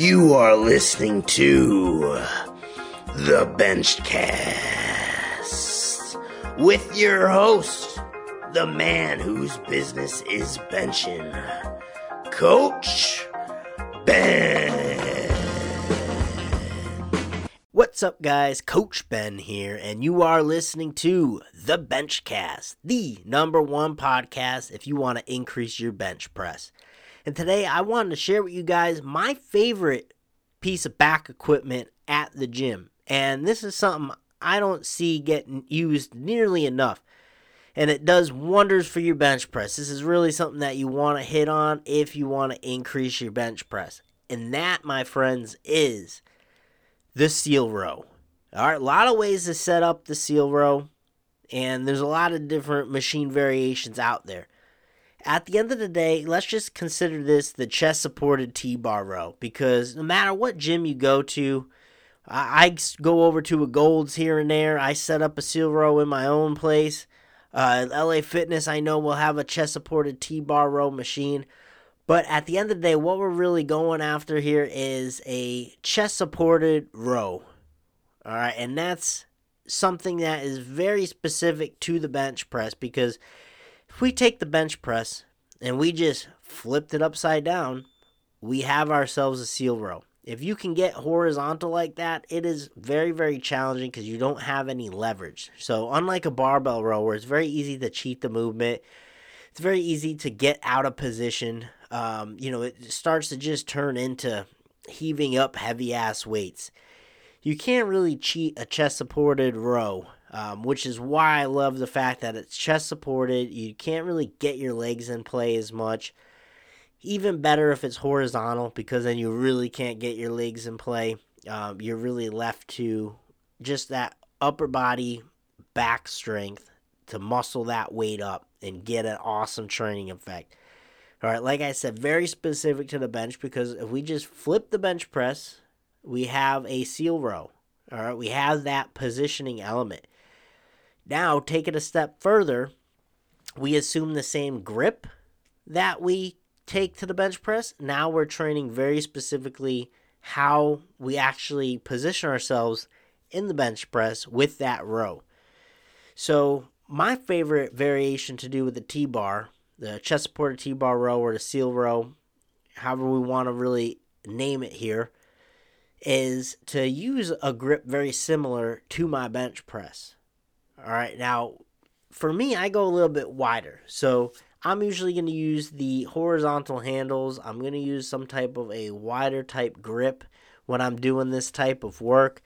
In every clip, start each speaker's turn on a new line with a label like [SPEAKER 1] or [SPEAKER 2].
[SPEAKER 1] You are listening to the Benchcast with your host, the man whose business is benching, Coach Ben.
[SPEAKER 2] What's up, guys? Coach Ben here, and you are listening to the Benchcast, the number one podcast if you want to increase your bench press. And today I wanted to share with you guys my favorite piece of back equipment at the gym. And this is something I don't see getting used nearly enough. And it does wonders for your bench press. This is really something that you want to hit on if you want to increase your bench press. And that, my friends, is the seal row. All right, a lot of ways to set up the seal row, and there's a lot of different machine variations out there. At the end of the day, let's just consider this the chest supported T bar row because no matter what gym you go to, I, I go over to a Gold's here and there. I set up a seal row in my own place. Uh, LA Fitness, I know, will have a chest supported T bar row machine. But at the end of the day, what we're really going after here is a chest supported row. All right. And that's something that is very specific to the bench press because if we take the bench press and we just flipped it upside down, we have ourselves a seal row. If you can get horizontal like that, it is very, very challenging because you don't have any leverage. So, unlike a barbell row where it's very easy to cheat the movement, it's very easy to get out of position. Um, you know, it starts to just turn into heaving up heavy ass weights. You can't really cheat a chest supported row um, which is why I love the fact that it's chest supported. You can't really get your legs in play as much. Even better if it's horizontal because then you really can't get your legs in play. Um, you're really left to just that upper body back strength to muscle that weight up and get an awesome training effect. All right, like I said, very specific to the bench because if we just flip the bench press, we have a seal row. All right, we have that positioning element. Now, take it a step further, we assume the same grip that we take to the bench press. Now we're training very specifically how we actually position ourselves in the bench press with that row. So, my favorite variation to do with the T bar, the chest supported T bar row or the seal row, however we want to really name it here, is to use a grip very similar to my bench press. All right, now for me, I go a little bit wider. So I'm usually going to use the horizontal handles. I'm going to use some type of a wider type grip when I'm doing this type of work.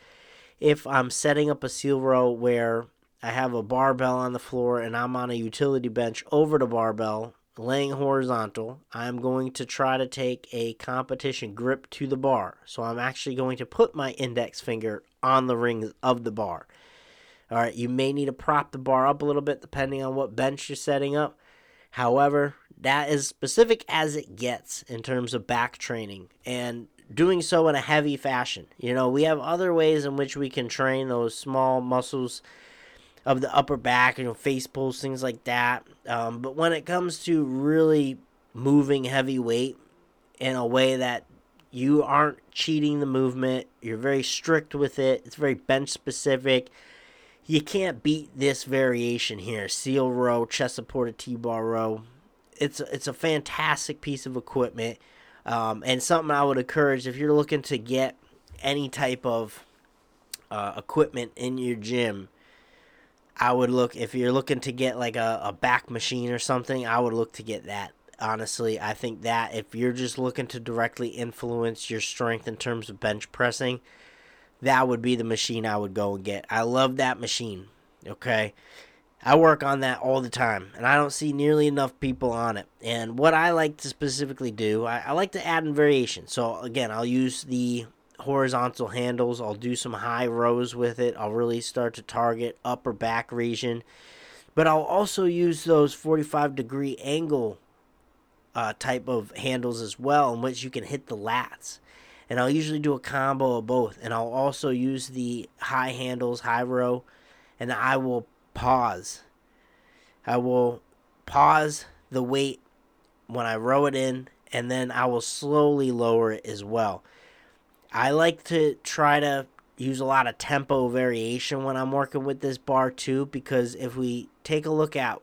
[SPEAKER 2] If I'm setting up a seal row where I have a barbell on the floor and I'm on a utility bench over the barbell, laying horizontal, I'm going to try to take a competition grip to the bar. So I'm actually going to put my index finger on the rings of the bar. All right, you may need to prop the bar up a little bit depending on what bench you're setting up. However, that is specific as it gets in terms of back training and doing so in a heavy fashion. You know, we have other ways in which we can train those small muscles of the upper back, you know, face pulls, things like that. Um, but when it comes to really moving heavy weight in a way that you aren't cheating the movement, you're very strict with it, it's very bench specific you can't beat this variation here. Seal row, chest supported T-bar row. It's it's a fantastic piece of equipment, um, and something I would encourage if you're looking to get any type of uh, equipment in your gym. I would look if you're looking to get like a, a back machine or something. I would look to get that. Honestly, I think that if you're just looking to directly influence your strength in terms of bench pressing, that would be the machine I would go and get. I love that machine. Okay. I work on that all the time, and I don't see nearly enough people on it. And what I like to specifically do, I, I like to add in variation. So, again, I'll use the horizontal handles, I'll do some high rows with it, I'll really start to target upper back region. But I'll also use those 45 degree angle uh, type of handles as well, in which you can hit the lats and I'll usually do a combo of both. And I'll also use the high handles, high row, and I will pause. I will pause the weight when I row it in, and then I will slowly lower it as well. I like to try to use a lot of tempo variation when I'm working with this bar too, because if we take a look at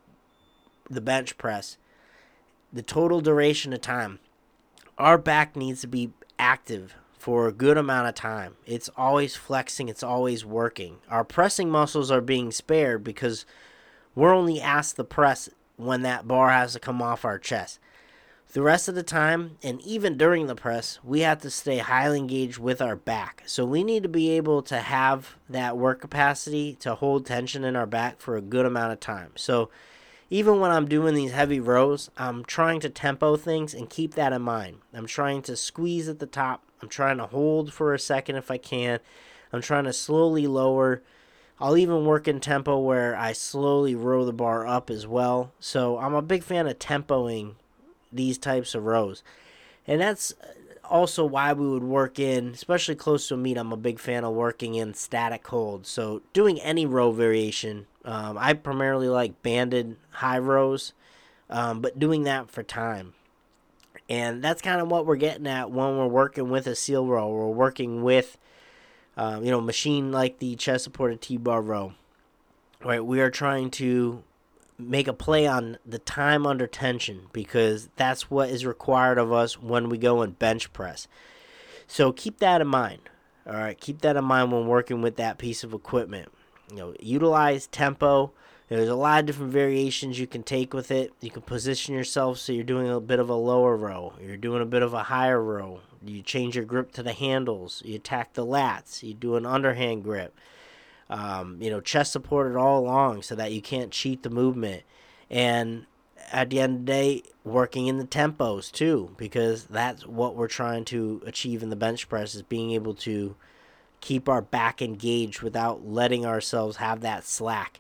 [SPEAKER 2] the bench press, the total duration of time, our back needs to be active for a good amount of time. It's always flexing, it's always working. Our pressing muscles are being spared because we're only asked to press when that bar has to come off our chest. The rest of the time, and even during the press, we have to stay highly engaged with our back. So we need to be able to have that work capacity to hold tension in our back for a good amount of time. So even when I'm doing these heavy rows, I'm trying to tempo things and keep that in mind. I'm trying to squeeze at the top. I'm trying to hold for a second if I can. I'm trying to slowly lower. I'll even work in tempo where I slowly row the bar up as well. So I'm a big fan of tempoing these types of rows. And that's uh, also why we would work in, especially close to a meet, I'm a big fan of working in static holds. So doing any row variation, um, I primarily like banded high rows, um, but doing that for time. And that's kind of what we're getting at when we're working with a seal row. We're working with, um, you know, machine like the chest supported T-bar row. Right, we are trying to make a play on the time under tension because that's what is required of us when we go and bench press. So keep that in mind. All right, keep that in mind when working with that piece of equipment. You know, utilize tempo. There's a lot of different variations you can take with it. You can position yourself so you're doing a bit of a lower row, you're doing a bit of a higher row. You change your grip to the handles, you attack the lats, you do an underhand grip um, you know, chest supported all along so that you can't cheat the movement. And at the end of the day, working in the tempos too, because that's what we're trying to achieve in the bench press is being able to keep our back engaged without letting ourselves have that slack.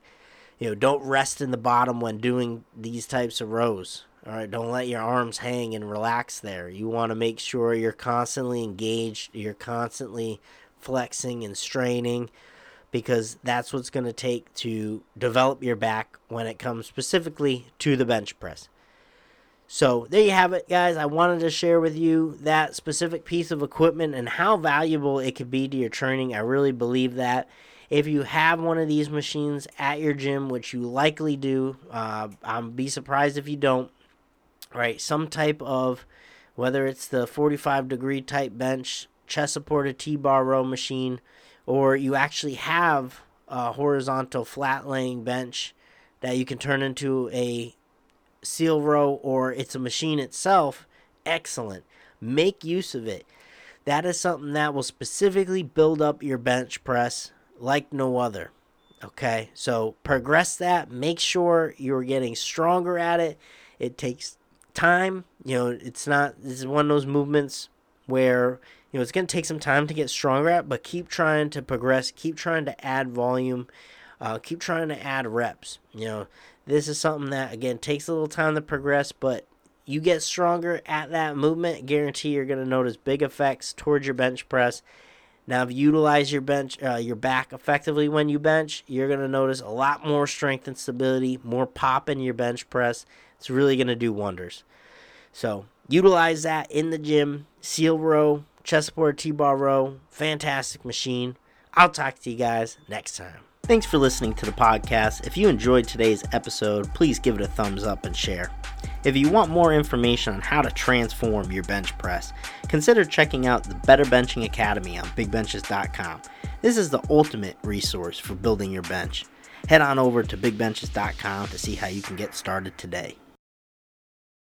[SPEAKER 2] You know, don't rest in the bottom when doing these types of rows. All right, don't let your arms hang and relax there. You want to make sure you're constantly engaged, you're constantly flexing and straining because that's what's going to take to develop your back when it comes specifically to the bench press. So, there you have it, guys. I wanted to share with you that specific piece of equipment and how valuable it could be to your training. I really believe that. If you have one of these machines at your gym, which you likely do, uh, I'm be surprised if you don't. Right, some type of whether it's the 45 degree type bench, chest supported T bar row machine, or you actually have a horizontal flat laying bench that you can turn into a seal row or it's a machine itself, excellent. Make use of it. That is something that will specifically build up your bench press like no other. Okay, so progress that. Make sure you're getting stronger at it. It takes time. You know, it's not, this is one of those movements where you know, it's going to take some time to get stronger at, but keep trying to progress, keep trying to add volume, uh, keep trying to add reps. You know, this is something that, again, takes a little time to progress, but you get stronger at that movement, guarantee you're going to notice big effects towards your bench press. Now, if you utilize your bench, uh, your back effectively when you bench, you're going to notice a lot more strength and stability, more pop in your bench press. It's really going to do wonders. So, utilize that in the gym. Seal row, chest supported T-bar row, fantastic machine. I'll talk to you guys next time. Thanks for listening to the podcast. If you enjoyed today's episode, please give it a thumbs up and share. If you want more information on how to transform your bench press, consider checking out the Better Benching Academy on bigbenchas.com. This is the ultimate resource for building your bench. Head on over to bigbenchas.com to see how you can get started today.